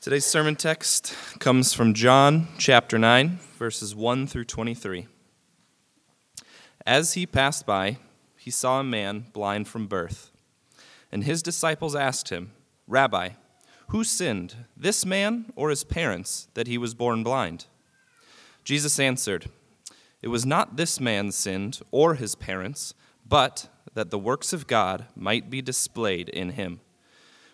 Today's sermon text comes from John chapter 9, verses 1 through 23. As he passed by, he saw a man blind from birth. And his disciples asked him, Rabbi, who sinned, this man or his parents, that he was born blind? Jesus answered, It was not this man sinned or his parents, but that the works of God might be displayed in him.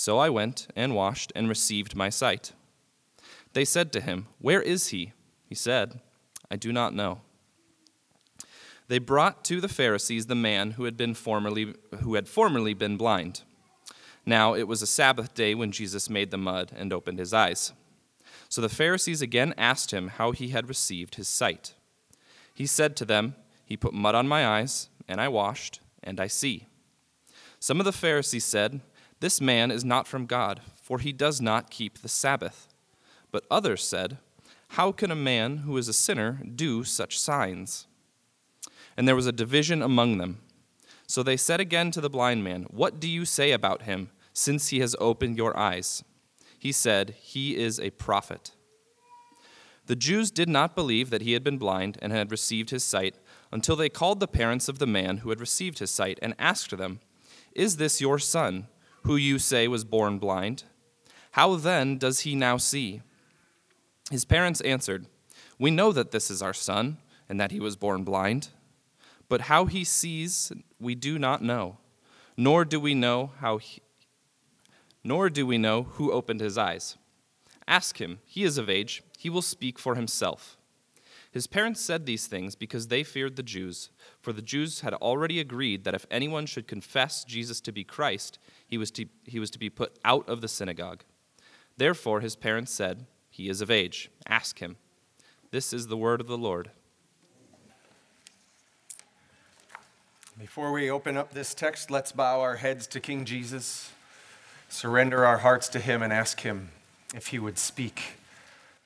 So I went and washed and received my sight. They said to him, Where is he? He said, I do not know. They brought to the Pharisees the man who had been formerly who had formerly been blind. Now it was a Sabbath day when Jesus made the mud and opened his eyes. So the Pharisees again asked him how he had received his sight. He said to them, He put mud on my eyes, and I washed, and I see. Some of the Pharisees said, this man is not from God, for he does not keep the Sabbath. But others said, How can a man who is a sinner do such signs? And there was a division among them. So they said again to the blind man, What do you say about him, since he has opened your eyes? He said, He is a prophet. The Jews did not believe that he had been blind and had received his sight until they called the parents of the man who had received his sight and asked them, Is this your son? Who you say was born blind? How then does he now see? His parents answered, We know that this is our son, and that he was born blind. But how he sees, we do not know, nor do we know how he, nor do we know who opened his eyes. Ask him, he is of age, he will speak for himself. His parents said these things because they feared the Jews, for the Jews had already agreed that if anyone should confess Jesus to be Christ, he was to, he was to be put out of the synagogue. Therefore, his parents said, He is of age. Ask him. This is the word of the Lord. Before we open up this text, let's bow our heads to King Jesus, surrender our hearts to him, and ask him if he would speak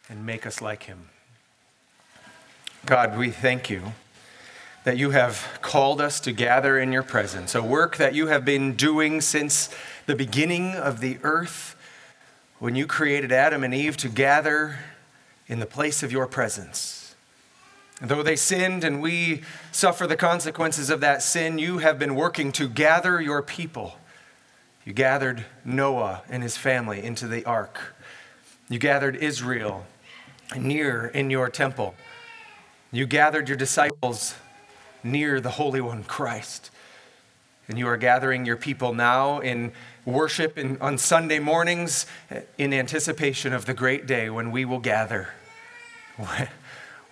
and make us like him. God, we thank you that you have called us to gather in your presence, a work that you have been doing since the beginning of the earth when you created Adam and Eve to gather in the place of your presence. And though they sinned and we suffer the consequences of that sin, you have been working to gather your people. You gathered Noah and his family into the ark. You gathered Israel near in your temple. You gathered your disciples near the Holy One, Christ. And you are gathering your people now in worship in, on Sunday mornings in anticipation of the great day when we will gather.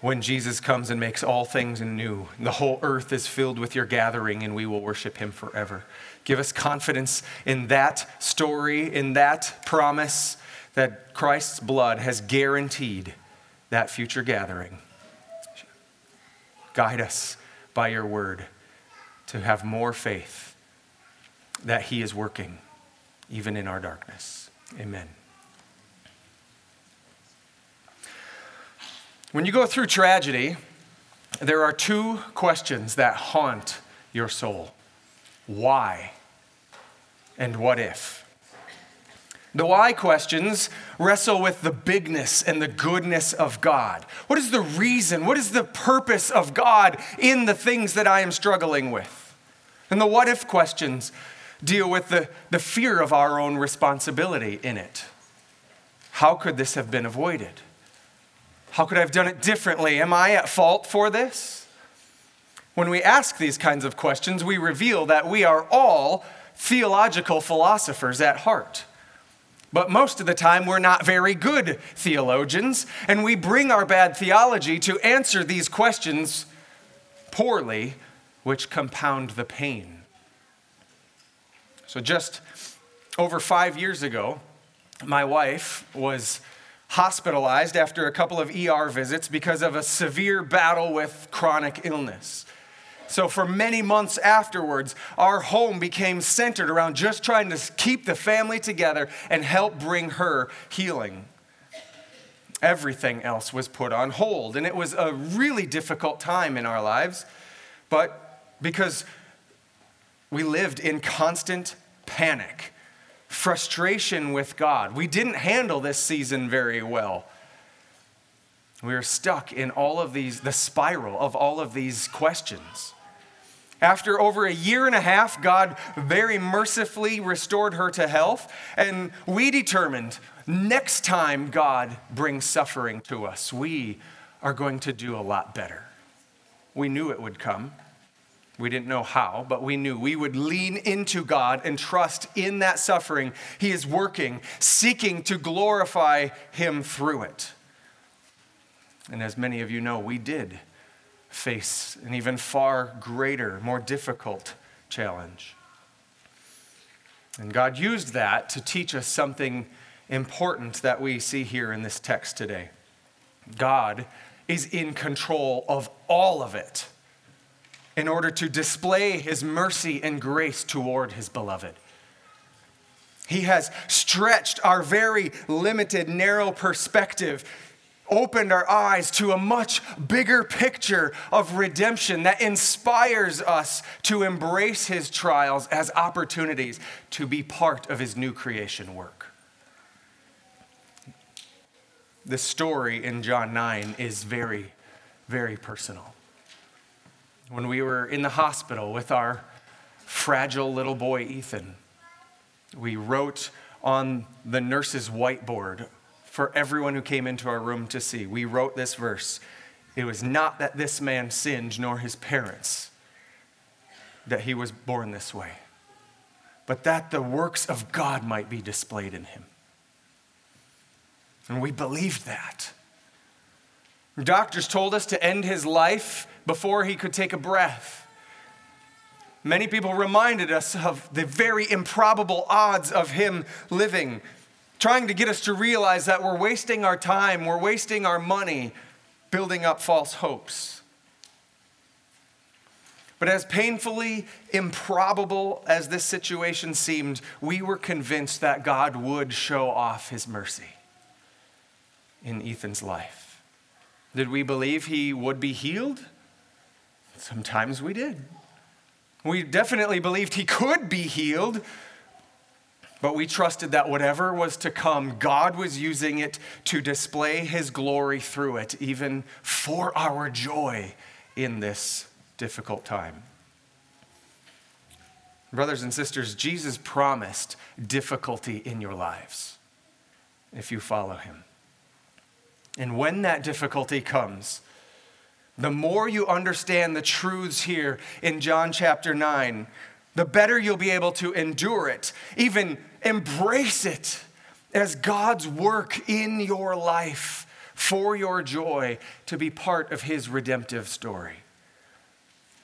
When Jesus comes and makes all things new. The whole earth is filled with your gathering, and we will worship him forever. Give us confidence in that story, in that promise that Christ's blood has guaranteed that future gathering. Guide us by your word to have more faith that He is working even in our darkness. Amen. When you go through tragedy, there are two questions that haunt your soul why and what if? The why questions wrestle with the bigness and the goodness of God. What is the reason? What is the purpose of God in the things that I am struggling with? And the what if questions deal with the, the fear of our own responsibility in it. How could this have been avoided? How could I have done it differently? Am I at fault for this? When we ask these kinds of questions, we reveal that we are all theological philosophers at heart. But most of the time, we're not very good theologians, and we bring our bad theology to answer these questions poorly, which compound the pain. So, just over five years ago, my wife was hospitalized after a couple of ER visits because of a severe battle with chronic illness. So, for many months afterwards, our home became centered around just trying to keep the family together and help bring her healing. Everything else was put on hold, and it was a really difficult time in our lives, but because we lived in constant panic, frustration with God, we didn't handle this season very well. We were stuck in all of these, the spiral of all of these questions. After over a year and a half, God very mercifully restored her to health. And we determined next time God brings suffering to us, we are going to do a lot better. We knew it would come. We didn't know how, but we knew we would lean into God and trust in that suffering. He is working, seeking to glorify Him through it. And as many of you know, we did face an even far greater, more difficult challenge. And God used that to teach us something important that we see here in this text today. God is in control of all of it in order to display his mercy and grace toward his beloved. He has stretched our very limited, narrow perspective opened our eyes to a much bigger picture of redemption that inspires us to embrace his trials as opportunities to be part of his new creation work. The story in John 9 is very, very personal. When we were in the hospital with our fragile little boy Ethan, we wrote on the nurse's whiteboard for everyone who came into our room to see. We wrote this verse It was not that this man sinned, nor his parents, that he was born this way, but that the works of God might be displayed in him. And we believed that. Doctors told us to end his life before he could take a breath. Many people reminded us of the very improbable odds of him living trying to get us to realize that we're wasting our time, we're wasting our money building up false hopes. But as painfully improbable as this situation seemed, we were convinced that God would show off his mercy in Ethan's life. Did we believe he would be healed? Sometimes we did. We definitely believed he could be healed, but we trusted that whatever was to come, God was using it to display his glory through it, even for our joy in this difficult time. Brothers and sisters, Jesus promised difficulty in your lives if you follow him. And when that difficulty comes, the more you understand the truths here in John chapter 9, the better you'll be able to endure it, even embrace it as God's work in your life for your joy to be part of His redemptive story.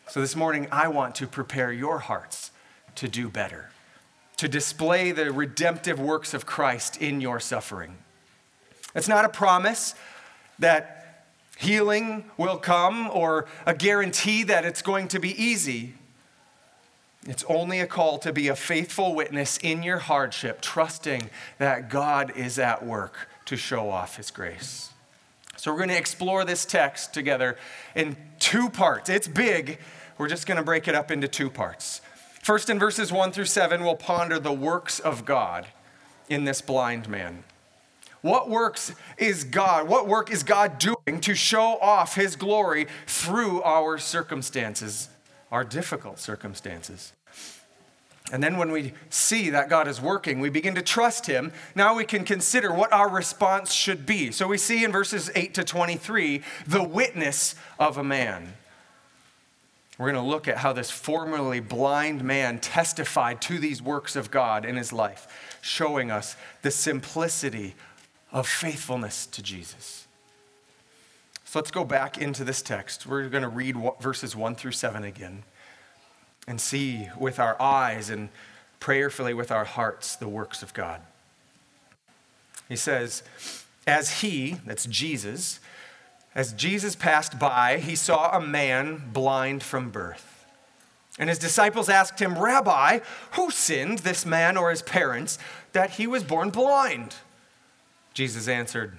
So this morning, I want to prepare your hearts to do better, to display the redemptive works of Christ in your suffering. It's not a promise that healing will come or a guarantee that it's going to be easy. It's only a call to be a faithful witness in your hardship, trusting that God is at work to show off his grace. So, we're going to explore this text together in two parts. It's big. We're just going to break it up into two parts. First, in verses 1 through 7, we'll ponder the works of God in this blind man. What works is God? What work is God doing to show off his glory through our circumstances? Our difficult circumstances. And then when we see that God is working, we begin to trust Him. Now we can consider what our response should be. So we see in verses 8 to 23 the witness of a man. We're going to look at how this formerly blind man testified to these works of God in his life, showing us the simplicity of faithfulness to Jesus. So let's go back into this text. We're going to read verses 1 through 7 again and see with our eyes and prayerfully with our hearts the works of God. He says, As he, that's Jesus, as Jesus passed by, he saw a man blind from birth. And his disciples asked him, Rabbi, who sinned, this man or his parents, that he was born blind? Jesus answered,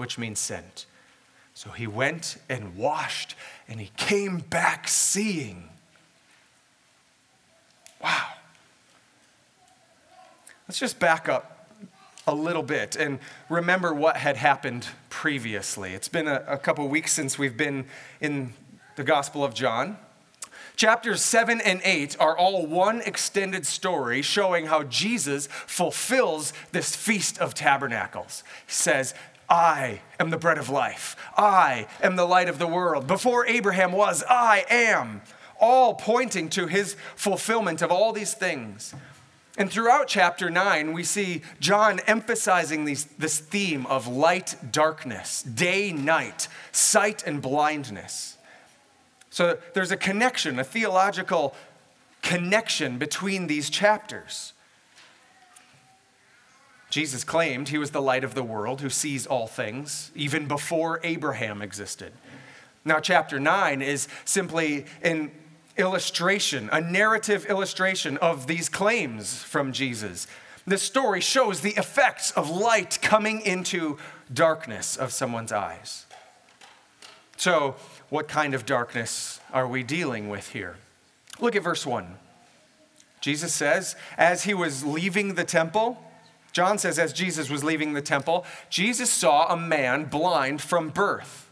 which means sent. So he went and washed, and he came back seeing. Wow. Let's just back up a little bit and remember what had happened previously. It's been a, a couple weeks since we've been in the Gospel of John. Chapters 7 and 8 are all one extended story showing how Jesus fulfills this Feast of Tabernacles. He says, I am the bread of life. I am the light of the world. Before Abraham was, I am all pointing to his fulfillment of all these things. And throughout chapter 9, we see John emphasizing these, this theme of light, darkness, day, night, sight, and blindness. So there's a connection, a theological connection between these chapters. Jesus claimed he was the light of the world who sees all things, even before Abraham existed. Now, chapter 9 is simply an illustration, a narrative illustration of these claims from Jesus. This story shows the effects of light coming into darkness of someone's eyes. So, what kind of darkness are we dealing with here? Look at verse 1. Jesus says, as he was leaving the temple, John says, as Jesus was leaving the temple, Jesus saw a man blind from birth.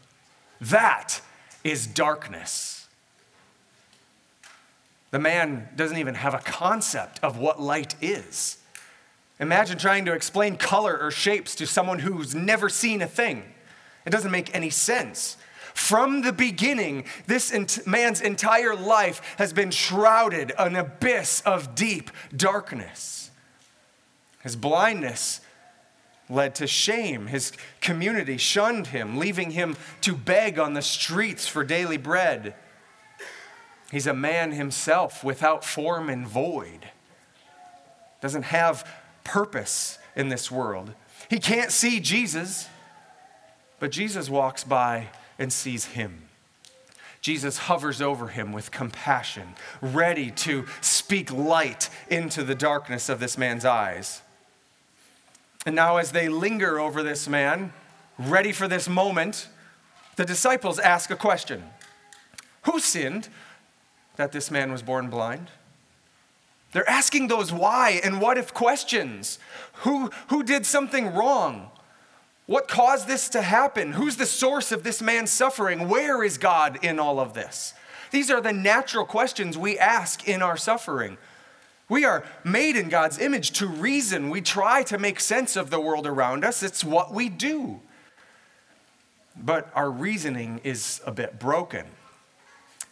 That is darkness. The man doesn't even have a concept of what light is. Imagine trying to explain color or shapes to someone who's never seen a thing. It doesn't make any sense. From the beginning, this man's entire life has been shrouded an abyss of deep darkness. His blindness led to shame. His community shunned him, leaving him to beg on the streets for daily bread. He's a man himself without form and void. Doesn't have purpose in this world. He can't see Jesus, but Jesus walks by and sees him. Jesus hovers over him with compassion, ready to speak light into the darkness of this man's eyes. And now, as they linger over this man, ready for this moment, the disciples ask a question Who sinned? that this man was born blind? They're asking those why and what if questions. Who, who did something wrong? What caused this to happen? Who's the source of this man's suffering? Where is God in all of this? These are the natural questions we ask in our suffering. We are made in God's image to reason. We try to make sense of the world around us. It's what we do. But our reasoning is a bit broken.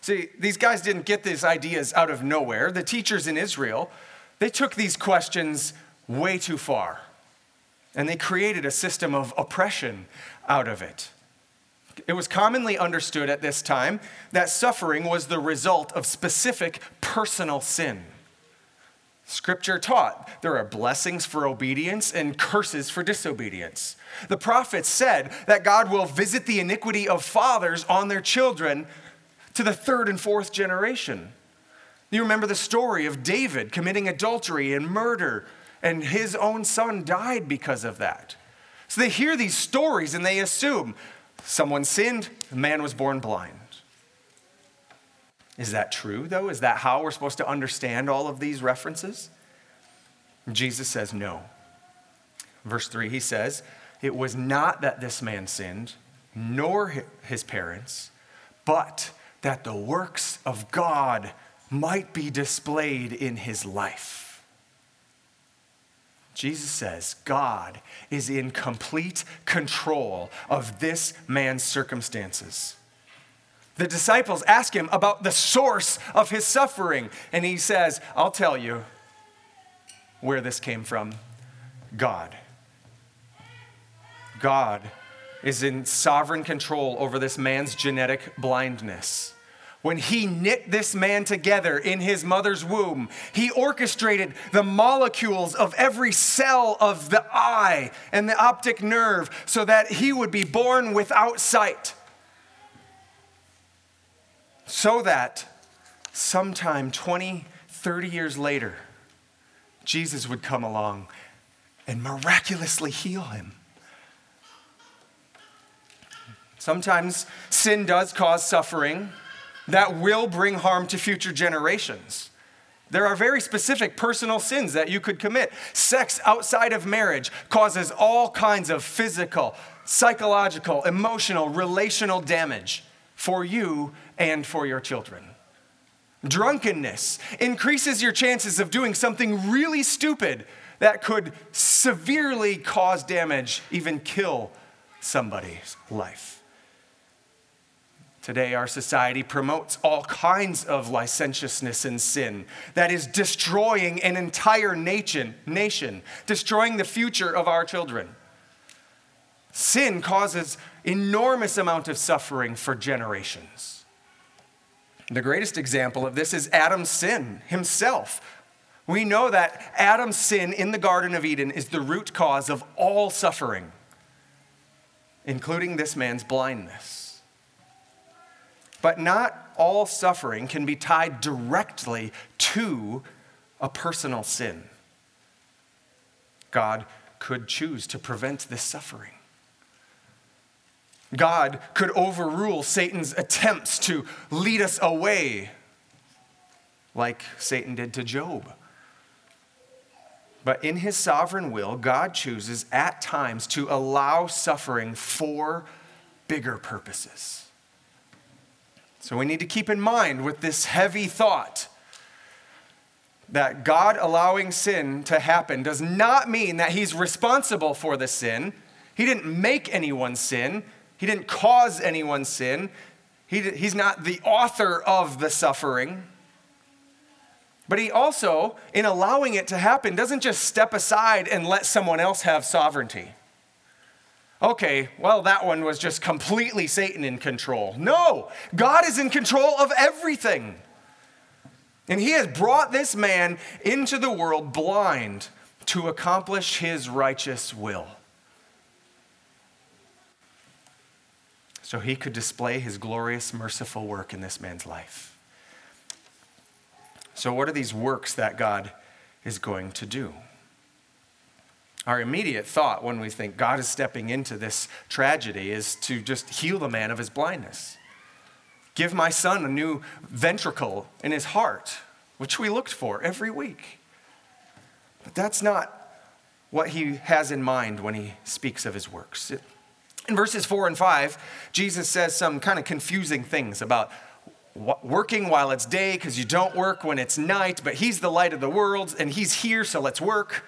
See, these guys didn't get these ideas out of nowhere. The teachers in Israel, they took these questions way too far. And they created a system of oppression out of it. It was commonly understood at this time that suffering was the result of specific personal sin. Scripture taught there are blessings for obedience and curses for disobedience. The prophets said that God will visit the iniquity of fathers on their children to the third and fourth generation. You remember the story of David committing adultery and murder, and his own son died because of that. So they hear these stories and they assume someone sinned, a man was born blind. Is that true, though? Is that how we're supposed to understand all of these references? Jesus says no. Verse 3, he says, It was not that this man sinned, nor his parents, but that the works of God might be displayed in his life. Jesus says God is in complete control of this man's circumstances. The disciples ask him about the source of his suffering, and he says, I'll tell you where this came from God. God is in sovereign control over this man's genetic blindness. When he knit this man together in his mother's womb, he orchestrated the molecules of every cell of the eye and the optic nerve so that he would be born without sight. So that sometime 20, 30 years later, Jesus would come along and miraculously heal him. Sometimes sin does cause suffering that will bring harm to future generations. There are very specific personal sins that you could commit. Sex outside of marriage causes all kinds of physical, psychological, emotional, relational damage for you and for your children. Drunkenness increases your chances of doing something really stupid that could severely cause damage, even kill somebody's life. Today, our society promotes all kinds of licentiousness and sin that is destroying an entire nation, nation, destroying the future of our children. Sin causes enormous amount of suffering for generations. The greatest example of this is Adam's sin himself. We know that Adam's sin in the Garden of Eden is the root cause of all suffering, including this man's blindness. But not all suffering can be tied directly to a personal sin. God could choose to prevent this suffering. God could overrule Satan's attempts to lead us away, like Satan did to Job. But in his sovereign will, God chooses at times to allow suffering for bigger purposes. So we need to keep in mind with this heavy thought that God allowing sin to happen does not mean that He's responsible for the sin. He didn't make anyone sin, He didn't cause anyone's sin. He, he's not the author of the suffering. But he also, in allowing it to happen, doesn't just step aside and let someone else have sovereignty. Okay, well, that one was just completely Satan in control. No, God is in control of everything. And he has brought this man into the world blind to accomplish his righteous will. So he could display his glorious, merciful work in this man's life. So, what are these works that God is going to do? Our immediate thought when we think God is stepping into this tragedy is to just heal the man of his blindness. Give my son a new ventricle in his heart, which we looked for every week. But that's not what he has in mind when he speaks of his works. In verses 4 and 5, Jesus says some kind of confusing things about working while it's day because you don't work when it's night, but he's the light of the world and he's here, so let's work.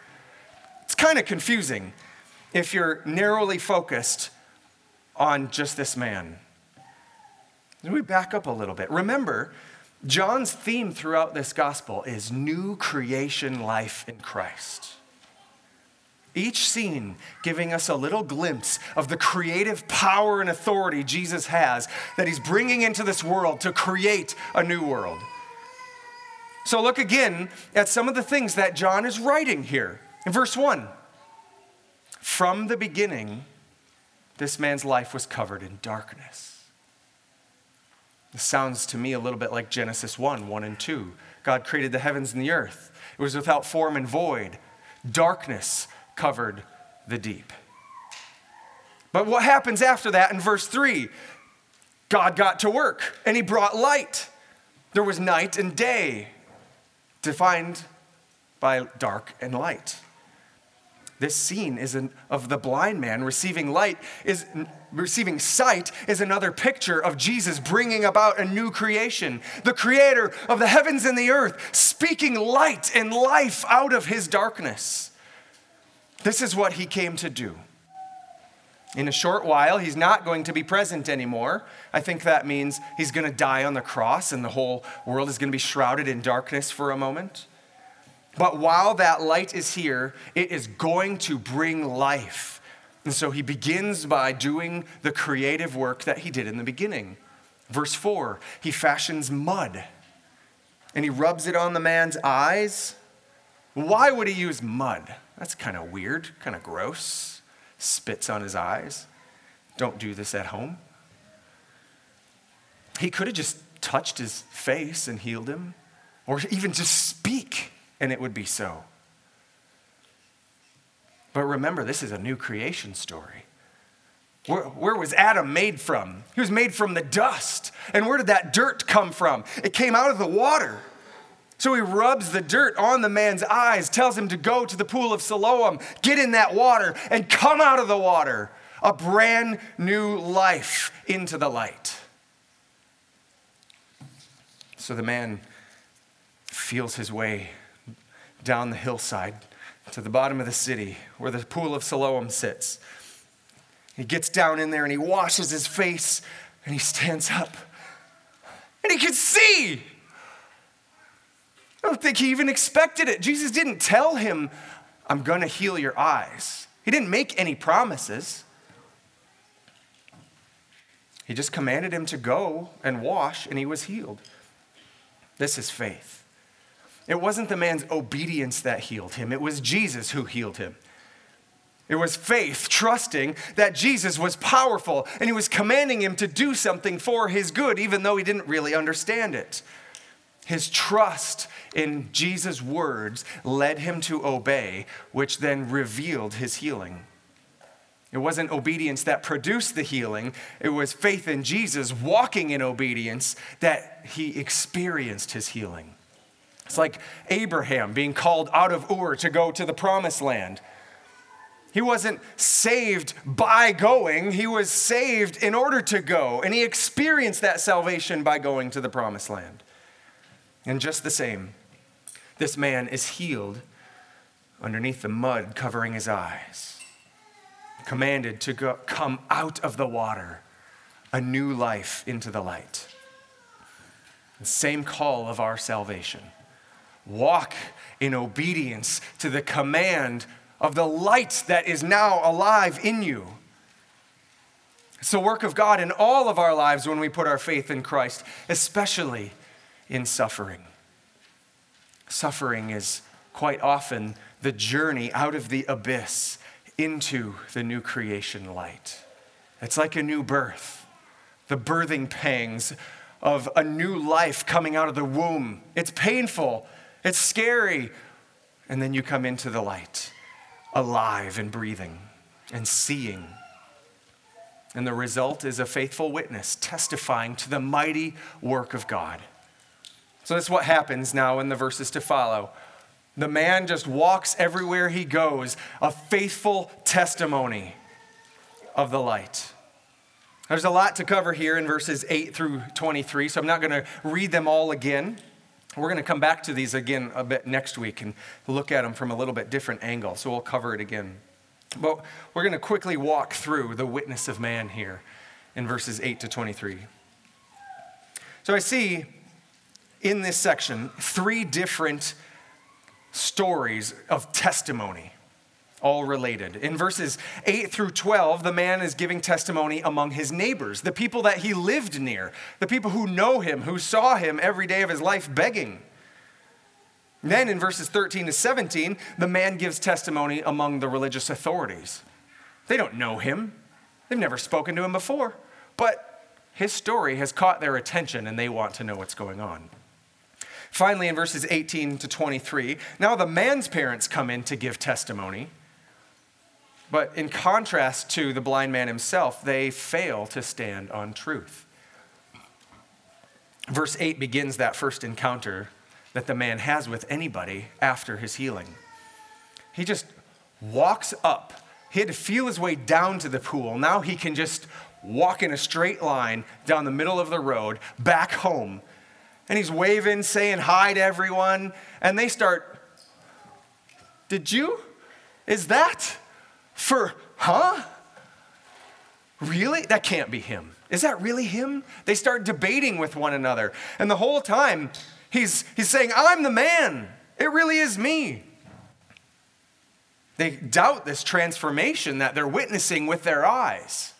It's kind of confusing if you're narrowly focused on just this man. Let me back up a little bit. Remember, John's theme throughout this gospel is new creation life in Christ. Each scene giving us a little glimpse of the creative power and authority Jesus has that he's bringing into this world to create a new world. So, look again at some of the things that John is writing here. In verse 1, from the beginning, this man's life was covered in darkness. This sounds to me a little bit like Genesis 1 1 and 2. God created the heavens and the earth, it was without form and void. Darkness covered the deep. But what happens after that in verse 3? God got to work and he brought light. There was night and day, defined by dark and light. This scene is an, of the blind man receiving light is receiving sight is another picture of Jesus bringing about a new creation. The creator of the heavens and the earth speaking light and life out of his darkness. This is what he came to do. In a short while, he's not going to be present anymore. I think that means he's going to die on the cross and the whole world is going to be shrouded in darkness for a moment. But while that light is here, it is going to bring life. And so he begins by doing the creative work that he did in the beginning. Verse 4 he fashions mud and he rubs it on the man's eyes. Why would he use mud? That's kind of weird, kind of gross. Spits on his eyes. Don't do this at home. He could have just touched his face and healed him, or even just speak and it would be so. But remember, this is a new creation story. Where, where, was Adam made from? He was made from the dust. And where did that dirt come from? It came out of the water. So he rubs the dirt on the man's eyes, tells him to go to the pool of Siloam, get in that water, and come out of the water. A brand new life into the light. So the man feels his way down the hillside to the bottom of the city where the pool of Siloam sits. He gets down in there and he washes his face and he stands up and he can see. I don't think he even expected it. Jesus didn't tell him, I'm going to heal your eyes. He didn't make any promises. He just commanded him to go and wash, and he was healed. This is faith. It wasn't the man's obedience that healed him, it was Jesus who healed him. It was faith, trusting that Jesus was powerful and he was commanding him to do something for his good, even though he didn't really understand it. His trust in Jesus' words led him to obey, which then revealed his healing. It wasn't obedience that produced the healing, it was faith in Jesus walking in obedience that he experienced his healing. It's like Abraham being called out of Ur to go to the promised land. He wasn't saved by going, he was saved in order to go. And he experienced that salvation by going to the promised land. And just the same, this man is healed underneath the mud covering his eyes, commanded to go, come out of the water, a new life into the light. The same call of our salvation. Walk in obedience to the command of the light that is now alive in you. It's the work of God in all of our lives when we put our faith in Christ, especially in suffering. Suffering is quite often the journey out of the abyss into the new creation light. It's like a new birth, the birthing pangs of a new life coming out of the womb. It's painful, it's scary. And then you come into the light, alive and breathing and seeing. And the result is a faithful witness testifying to the mighty work of God. So that's what happens now in the verses to follow. The man just walks everywhere he goes, a faithful testimony of the light. There's a lot to cover here in verses 8 through 23, so I'm not going to read them all again. We're going to come back to these again a bit next week and look at them from a little bit different angle, so we'll cover it again. But we're going to quickly walk through the witness of man here in verses 8 to 23. So I see in this section three different stories of testimony all related. In verses 8 through 12, the man is giving testimony among his neighbors, the people that he lived near, the people who know him, who saw him every day of his life begging. Then in verses 13 to 17, the man gives testimony among the religious authorities. They don't know him, they've never spoken to him before, but His story has caught their attention and they want to know what's going on. Finally, in verses 18 to 23, now the man's parents come in to give testimony. But in contrast to the blind man himself, they fail to stand on truth. Verse 8 begins that first encounter that the man has with anybody after his healing. He just walks up. He had to feel his way down to the pool. Now he can just walk in a straight line down the middle of the road back home. And he's waving, saying hi to everyone. And they start, Did you? Is that for, huh? Really? That can't be him. Is that really him? They start debating with one another. And the whole time, he's, he's saying, I'm the man. It really is me. They doubt this transformation that they're witnessing with their eyes.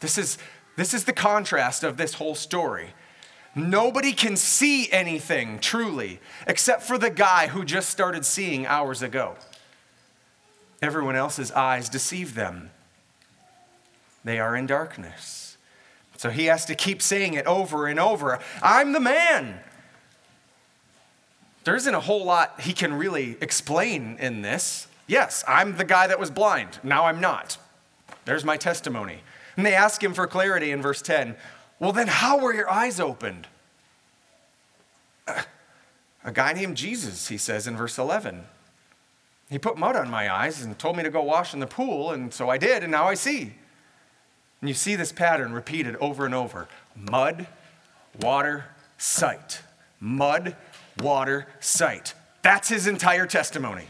This is, this is the contrast of this whole story. Nobody can see anything truly except for the guy who just started seeing hours ago. Everyone else's eyes deceive them. They are in darkness. So he has to keep saying it over and over I'm the man. There isn't a whole lot he can really explain in this. Yes, I'm the guy that was blind. Now I'm not. There's my testimony. And they ask him for clarity in verse 10. Well, then how were your eyes opened? A guy named Jesus, he says in verse 11. He put mud on my eyes and told me to go wash in the pool, and so I did, and now I see. And you see this pattern repeated over and over mud, water, sight. Mud, water, sight. That's his entire testimony.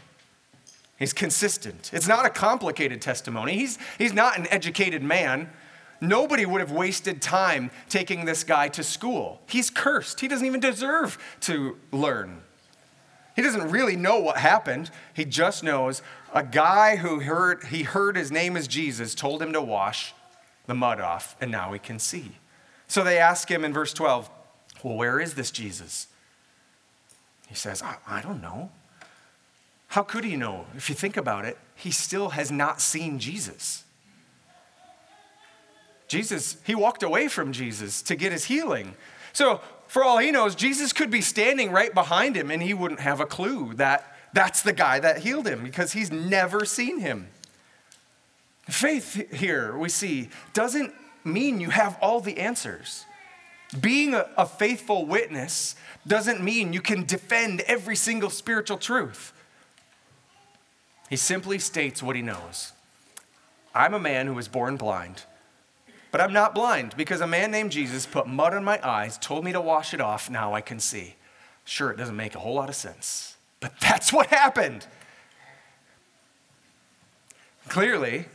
He's consistent. It's not a complicated testimony. He's, he's not an educated man. Nobody would have wasted time taking this guy to school. He's cursed. He doesn't even deserve to learn. He doesn't really know what happened. He just knows a guy who heard he heard his name is Jesus told him to wash the mud off and now he can see. So they ask him in verse 12, "Well, where is this Jesus?" He says, I, I don't know. How could he know? If you think about it, he still has not seen Jesus. Jesus, he walked away from Jesus to get his healing. So, for all he knows, Jesus could be standing right behind him and he wouldn't have a clue that that's the guy that healed him because he's never seen him. Faith here, we see, doesn't mean you have all the answers. Being a, a faithful witness doesn't mean you can defend every single spiritual truth. He simply states what he knows. I'm a man who was born blind, but I'm not blind because a man named Jesus put mud on my eyes, told me to wash it off, now I can see. Sure, it doesn't make a whole lot of sense, but that's what happened. Clearly,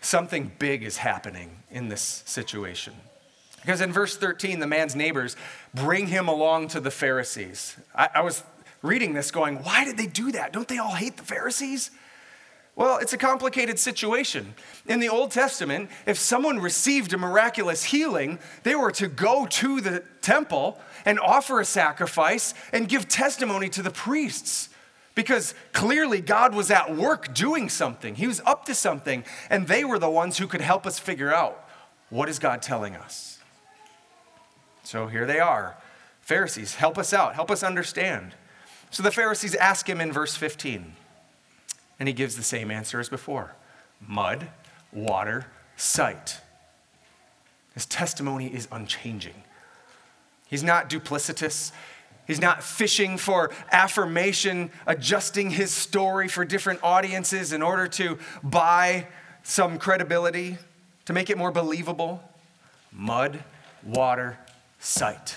something big is happening in this situation. Because in verse 13, the man's neighbors bring him along to the Pharisees. I, I was reading this going, why did they do that? Don't they all hate the Pharisees? Well, it's a complicated situation. In the Old Testament, if someone received a miraculous healing, they were to go to the temple and offer a sacrifice and give testimony to the priests. Because clearly God was at work doing something. He was up to something, and they were the ones who could help us figure out what is God telling us. So here they are. Pharisees, help us out, help us understand. So the Pharisees ask him in verse 15, and he gives the same answer as before mud, water, sight. His testimony is unchanging. He's not duplicitous. He's not fishing for affirmation, adjusting his story for different audiences in order to buy some credibility, to make it more believable. Mud, water, sight.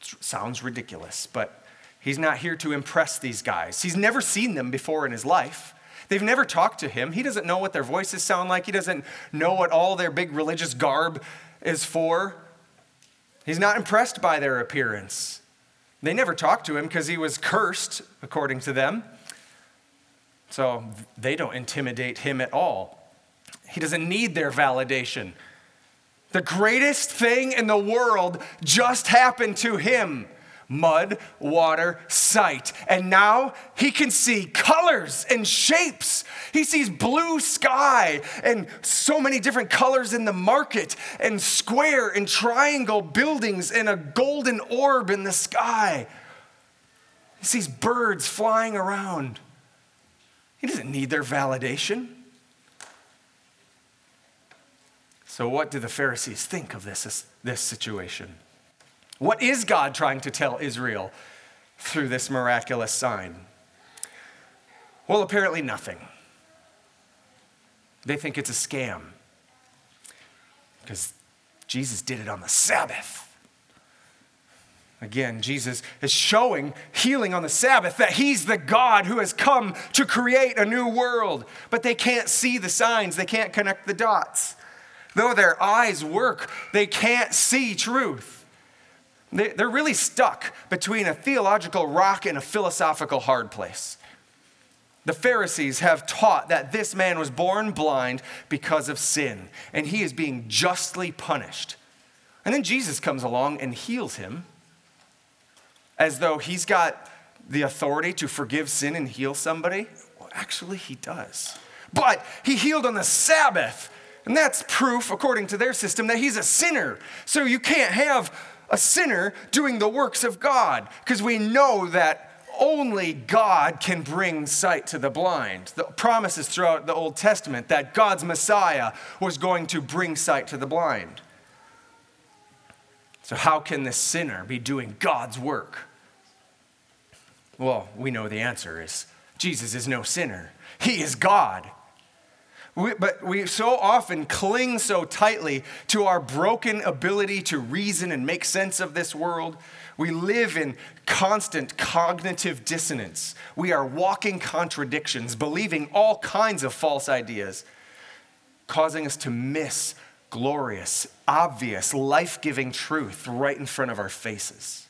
Sounds ridiculous, but He's not here to impress these guys. He's never seen them before in his life. They've never talked to him. He doesn't know what their voices sound like. He doesn't know what all their big religious garb is for. He's not impressed by their appearance. They never talked to him because he was cursed, according to them. So they don't intimidate him at all. He doesn't need their validation. The greatest thing in the world just happened to him mud, water, sight. And now he can see colors and shapes. He sees blue sky and so many different colors in the market, and square and triangle buildings, and a golden orb in the sky. He sees birds flying around. He doesn't need their validation. So, what do the Pharisees think of this, this situation? What is God trying to tell Israel through this miraculous sign? Well, apparently nothing. They think it's a scam because Jesus did it on the Sabbath. Again, Jesus is showing healing on the Sabbath that he's the God who has come to create a new world. But they can't see the signs, they can't connect the dots. Though their eyes work, they can't see truth. They're really stuck between a theological rock and a philosophical hard place. The Pharisees have taught that this man was born blind because of sin, and he is being justly punished. And then Jesus comes along and heals him as though he's got the authority to forgive sin and heal somebody. Well, actually, he does. But he healed on the Sabbath, and that's proof, according to their system, that he's a sinner. So you can't have a sinner doing the works of God, because we know that only God can bring sight to the blind. The promises throughout the Old Testament that God's Messiah was going to bring sight to the blind. So, how can this sinner be doing God's work? Well, we know the answer is Jesus is no sinner, He is God. We, but we so often cling so tightly to our broken ability to reason and make sense of this world. We live in constant cognitive dissonance. We are walking contradictions, believing all kinds of false ideas, causing us to miss glorious, obvious, life giving truth right in front of our faces.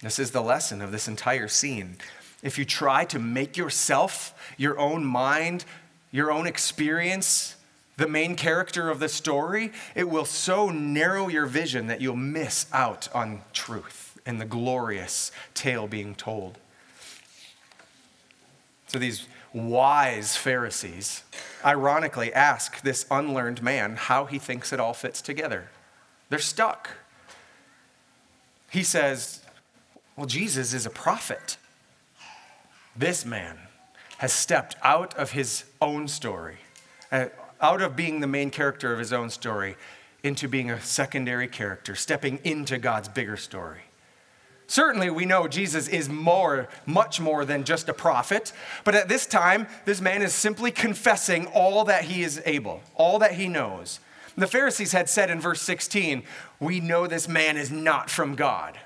This is the lesson of this entire scene if you try to make yourself, your own mind, your own experience, the main character of the story, it will so narrow your vision that you'll miss out on truth and the glorious tale being told. So these wise Pharisees ironically ask this unlearned man how he thinks it all fits together. They're stuck. He says, Well, Jesus is a prophet. This man has stepped out of his own story, uh, out of being the main character of his own story, into being a secondary character, stepping into God's bigger story. Certainly, we know Jesus is more, much more than just a prophet, but at this time, this man is simply confessing all that he is able, all that he knows. The Pharisees had said in verse 16, We know this man is not from God.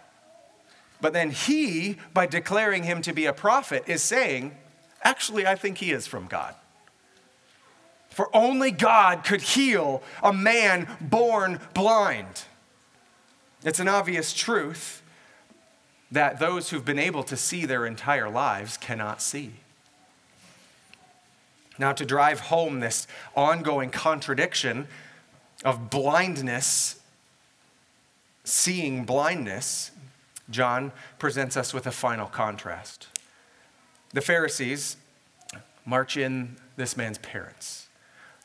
But then he, by declaring him to be a prophet, is saying, actually, I think he is from God. For only God could heal a man born blind. It's an obvious truth that those who've been able to see their entire lives cannot see. Now, to drive home this ongoing contradiction of blindness, seeing blindness, John presents us with a final contrast. The Pharisees march in this man's parents.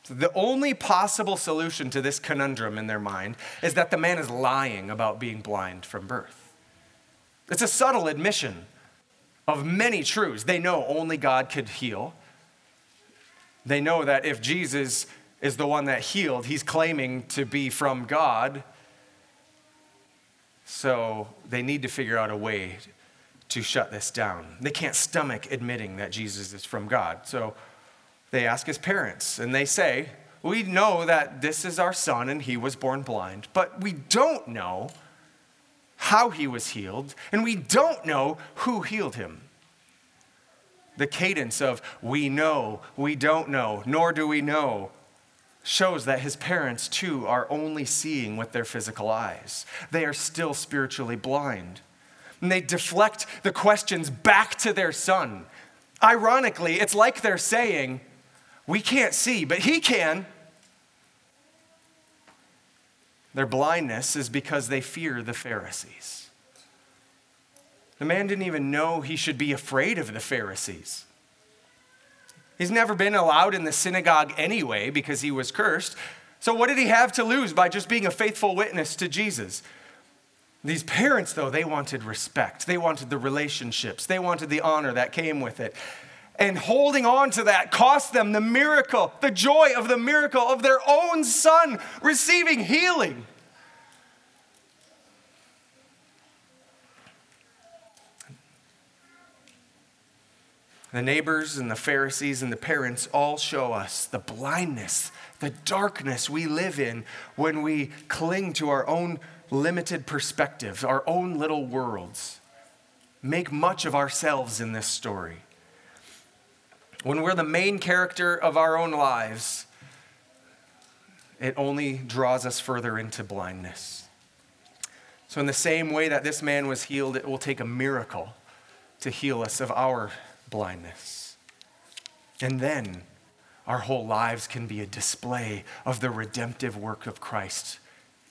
The only possible solution to this conundrum in their mind is that the man is lying about being blind from birth. It's a subtle admission of many truths. They know only God could heal. They know that if Jesus is the one that healed, he's claiming to be from God. So they need to figure out a way to shut this down. They can't stomach admitting that Jesus is from God. So they ask his parents, and they say, We know that this is our son and he was born blind, but we don't know how he was healed, and we don't know who healed him. The cadence of we know, we don't know, nor do we know shows that his parents, too, are only seeing with their physical eyes. They are still spiritually blind. And they deflect the questions back to their son. Ironically, it's like they're saying, We can't see, but he can. Their blindness is because they fear the Pharisees. The man didn't even know he should be afraid of the Pharisees. He's never been allowed in the synagogue anyway because he was cursed. So, what did he have to lose by just being a faithful witness to Jesus? These parents, though, they wanted respect. They wanted the relationships. They wanted the honor that came with it. And holding on to that cost them the miracle, the joy of the miracle of their own son receiving healing. The neighbors and the Pharisees and the parents all show us the blindness, the darkness we live in when we cling to our own limited perspectives, our own little worlds. Make much of ourselves in this story. When we're the main character of our own lives, it only draws us further into blindness. So, in the same way that this man was healed, it will take a miracle to heal us of our blindness. And then our whole lives can be a display of the redemptive work of Christ,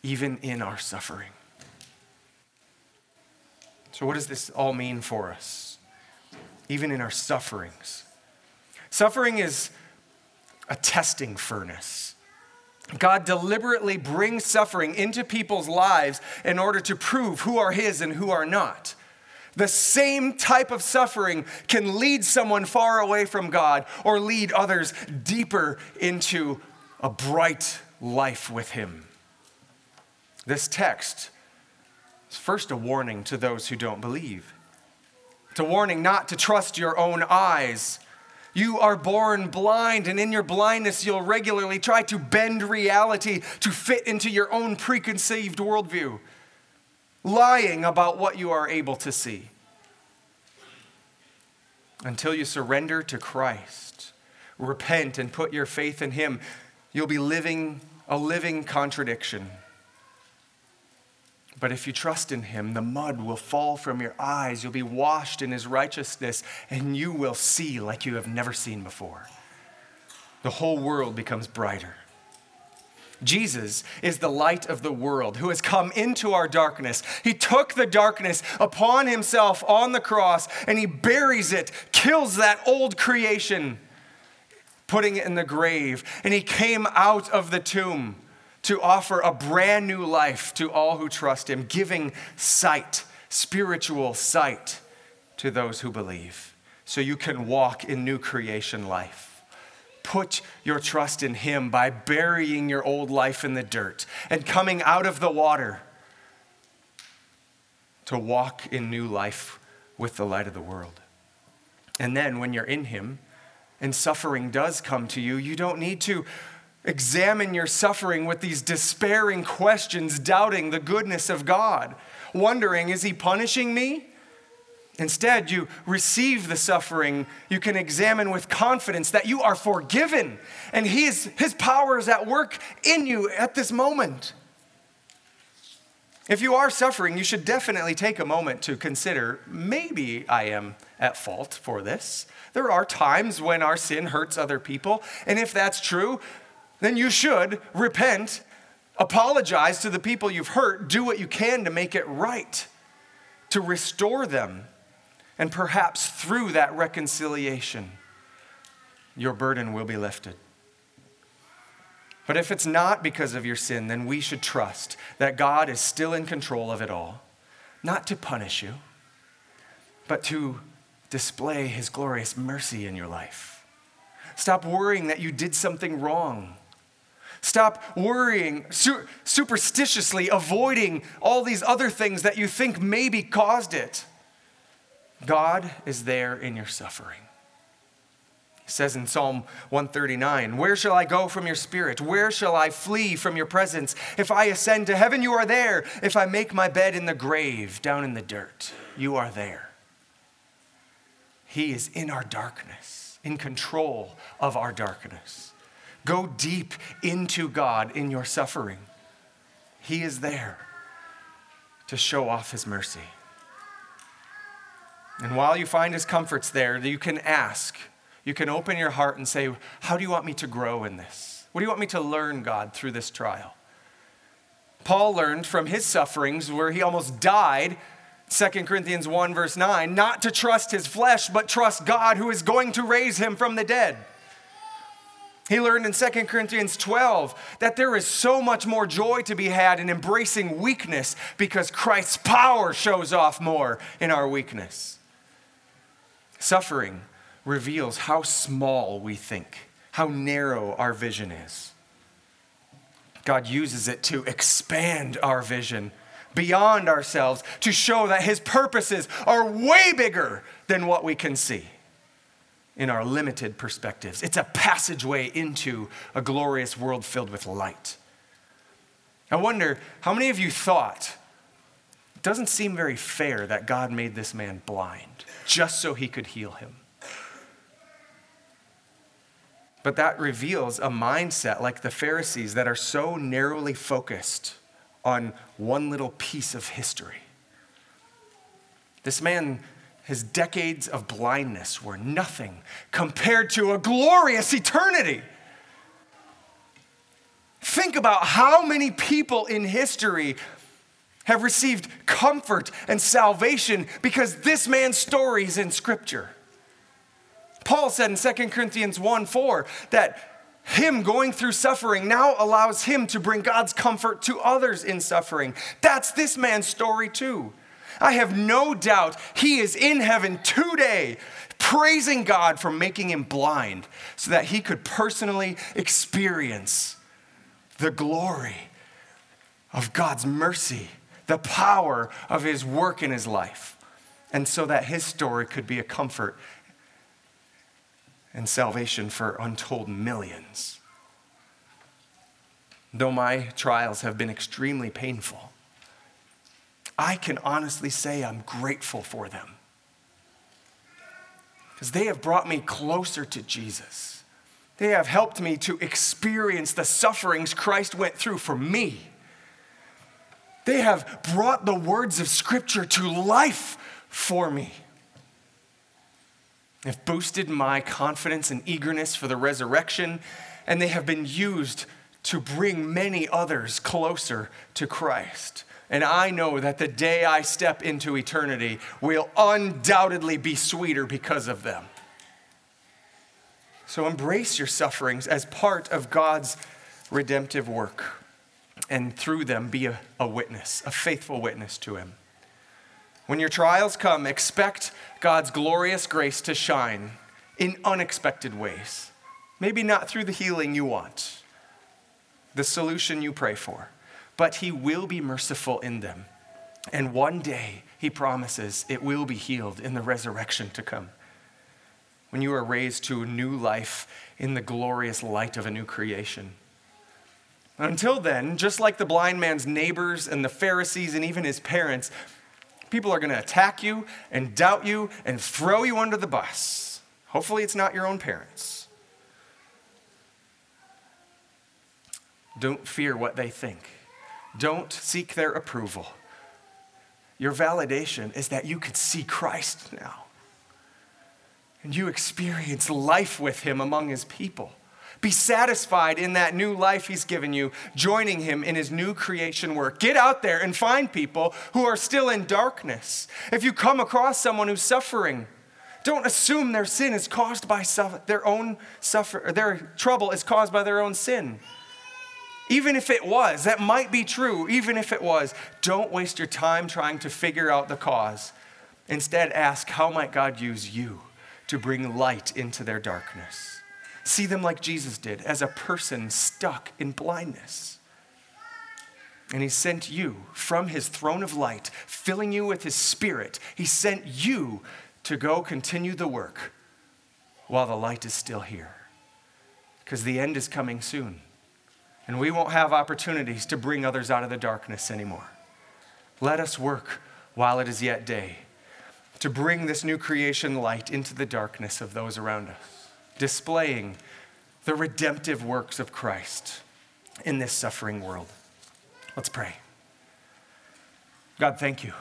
even in our suffering. So, what does this all mean for us? Even in our sufferings. Suffering is a testing furnace. God deliberately brings suffering into people's lives in order to prove who are His and who are not. The same type of suffering can lead someone far away from God or lead others deeper into a bright life with Him. This text is first a warning to those who don't believe. It's a warning not to trust your own eyes. You are born blind, and in your blindness, you'll regularly try to bend reality to fit into your own preconceived worldview lying about what you are able to see. Until you surrender to Christ, repent, and put your faith in Him, you'll be living a living contradiction. But if you trust in Him, the mud will fall from your eyes. You'll be washed in His righteousness, and you will see like you have never seen before. The whole world becomes brighter. Jesus is the light of the world who has come into our darkness. He took the darkness upon himself on the cross and he buries it, kills that old creation, putting it in the grave. And he came out of the tomb to offer a brand new life to all who trust him, giving sight, spiritual sight, to those who believe. So you can walk in new creation life put your trust in Him by burying your old life in the dirt and coming out of the water to walk in new life with the light of the world. And then when you're in Him and suffering does come to you, you don't need to examine your suffering with these despairing questions, doubting the goodness of God, wondering, is He punishing me? Instead, you receive the suffering. You can examine with confidence that you are forgiven and his, his power is at work in you at this moment. If you are suffering, you should definitely take a moment to consider maybe I am at fault for this. There are times when our sin hurts other people, and if that's true, then you should repent, apologize to the people you've hurt, do what you can to make it right, to restore them and perhaps through that reconciliation, your burden will be lifted. But if it's not because of your sin, then we should trust that God is still in control of it all, not to punish you, but to display his glorious mercy in your life. Stop worrying that you did something wrong. Stop worrying, su- superstitiously avoiding all these other things that you think maybe caused it. God is there in your suffering. He says in Psalm 139, Where shall I go from your spirit? Where shall I flee from your presence? If I ascend to heaven, you are there. If I make my bed in the grave, down in the dirt, you are there. He is in our darkness, in control of our darkness. Go deep into God in your suffering. He is there to show off his mercy. And while you find his comforts there, you can ask. You can open your heart and say, How do you want me to grow in this? What do you want me to learn, God, through this trial? Paul learned from his sufferings where he almost died 2 Corinthians 1, verse 9, not to trust his flesh, but trust God who is going to raise him from the dead. He learned in 2 Corinthians 12 that there is so much more joy to be had in embracing weakness because Christ's power shows off more in our weakness. Suffering reveals how small we think, how narrow our vision is. God uses it to expand our vision beyond ourselves to show that His purposes are way bigger than what we can see in our limited perspectives. It's a passageway into a glorious world filled with light. I wonder how many of you thought it doesn't seem very fair that God made this man blind just so he could heal him. But that reveals a mindset like the Pharisees that are so narrowly focused on one little piece of history. This man his decades of blindness were nothing compared to a glorious eternity. Think about how many people in history have received comfort and salvation because this man's story is in Scripture. Paul said in 2 Corinthians 1 4 that him going through suffering now allows him to bring God's comfort to others in suffering. That's this man's story too. I have no doubt he is in heaven today, praising God for making him blind so that he could personally experience the glory of God's mercy, the power of his work in his life, and so that his story could be a comfort and salvation for untold millions. Though my trials have been extremely painful, I can honestly say I'm grateful for them. Because they have brought me closer to Jesus. They have helped me to experience the sufferings Christ went through for me. They have brought the words of Scripture to life for me. They've boosted my confidence and eagerness for the resurrection, and they have been used to bring many others closer to Christ. And I know that the day I step into eternity will undoubtedly be sweeter because of them. So embrace your sufferings as part of God's redemptive work, and through them be a, a, witness, a faithful witness to Him. When your trials come, expect God's glorious grace to shine in unexpected ways. Maybe not through the healing you want, the solution you pray for but he will be merciful in them. And one day, he promises, it will be healed in the resurrection to come. When you are raised to a new life in the glorious light of a new creation. Until then, just like the blind man's neighbors and the Pharisees and even his parents, people are going to attack you and doubt you and throw you under the bus. Hopefully, it's not your own parents. Don't fear what they think. Don't seek their approval. Your validation is that you can see Christ now. And you experience life with him among his people. Be satisfied in that new life he's given you, joining him in his new creation work. Get out there and find people who are still in darkness. If you come across someone who's suffering, don't assume their sin is caused by their own suffer, their trouble is caused by their own sin. Even if it was, that might be true, even if it was, don't waste your time trying to figure out the cause. Instead, ask, how might God use you to bring light into their darkness? See them like Jesus did, as a person stuck in blindness. And he sent you from his throne of light, filling you with his spirit. He sent you to go continue the work while the light is still here. Because the end is coming soon and we won't have opportunities to bring others out of the darkness anymore. Let us work while it is yet day to bring this new creation light into the darkness of those around us, displaying the redemptive works of Christ in this suffering world. Let's pray. God, thank you.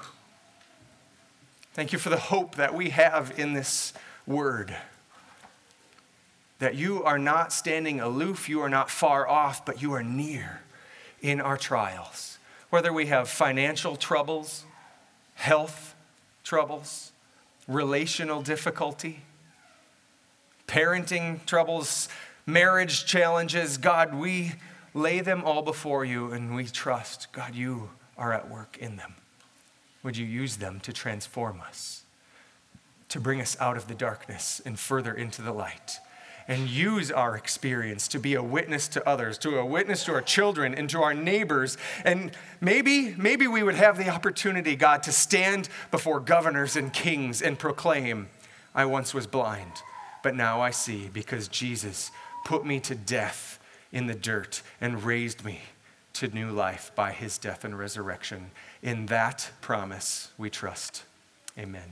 Thank you for the hope that we have in this word that you are not standing aloof, you are not far off, but you are near in our trials. whether we have financial troubles, health troubles, relational difficulty, parenting troubles, marriage challenges, God, we lay them all before you and we trust, God, you are at work in them. Would you use them to transform us, to bring us out of the darkness and further into the light? and use our experience to be a witness to others, to a witness to our children and to our neighbors. And maybe, maybe we would have the opportunity, God, to stand before governors and kings and proclaim, I once was blind, but now I see because Jesus put me to death in the dirt and raised me to new life by his death and resurrection. In that promise we trust. Amen.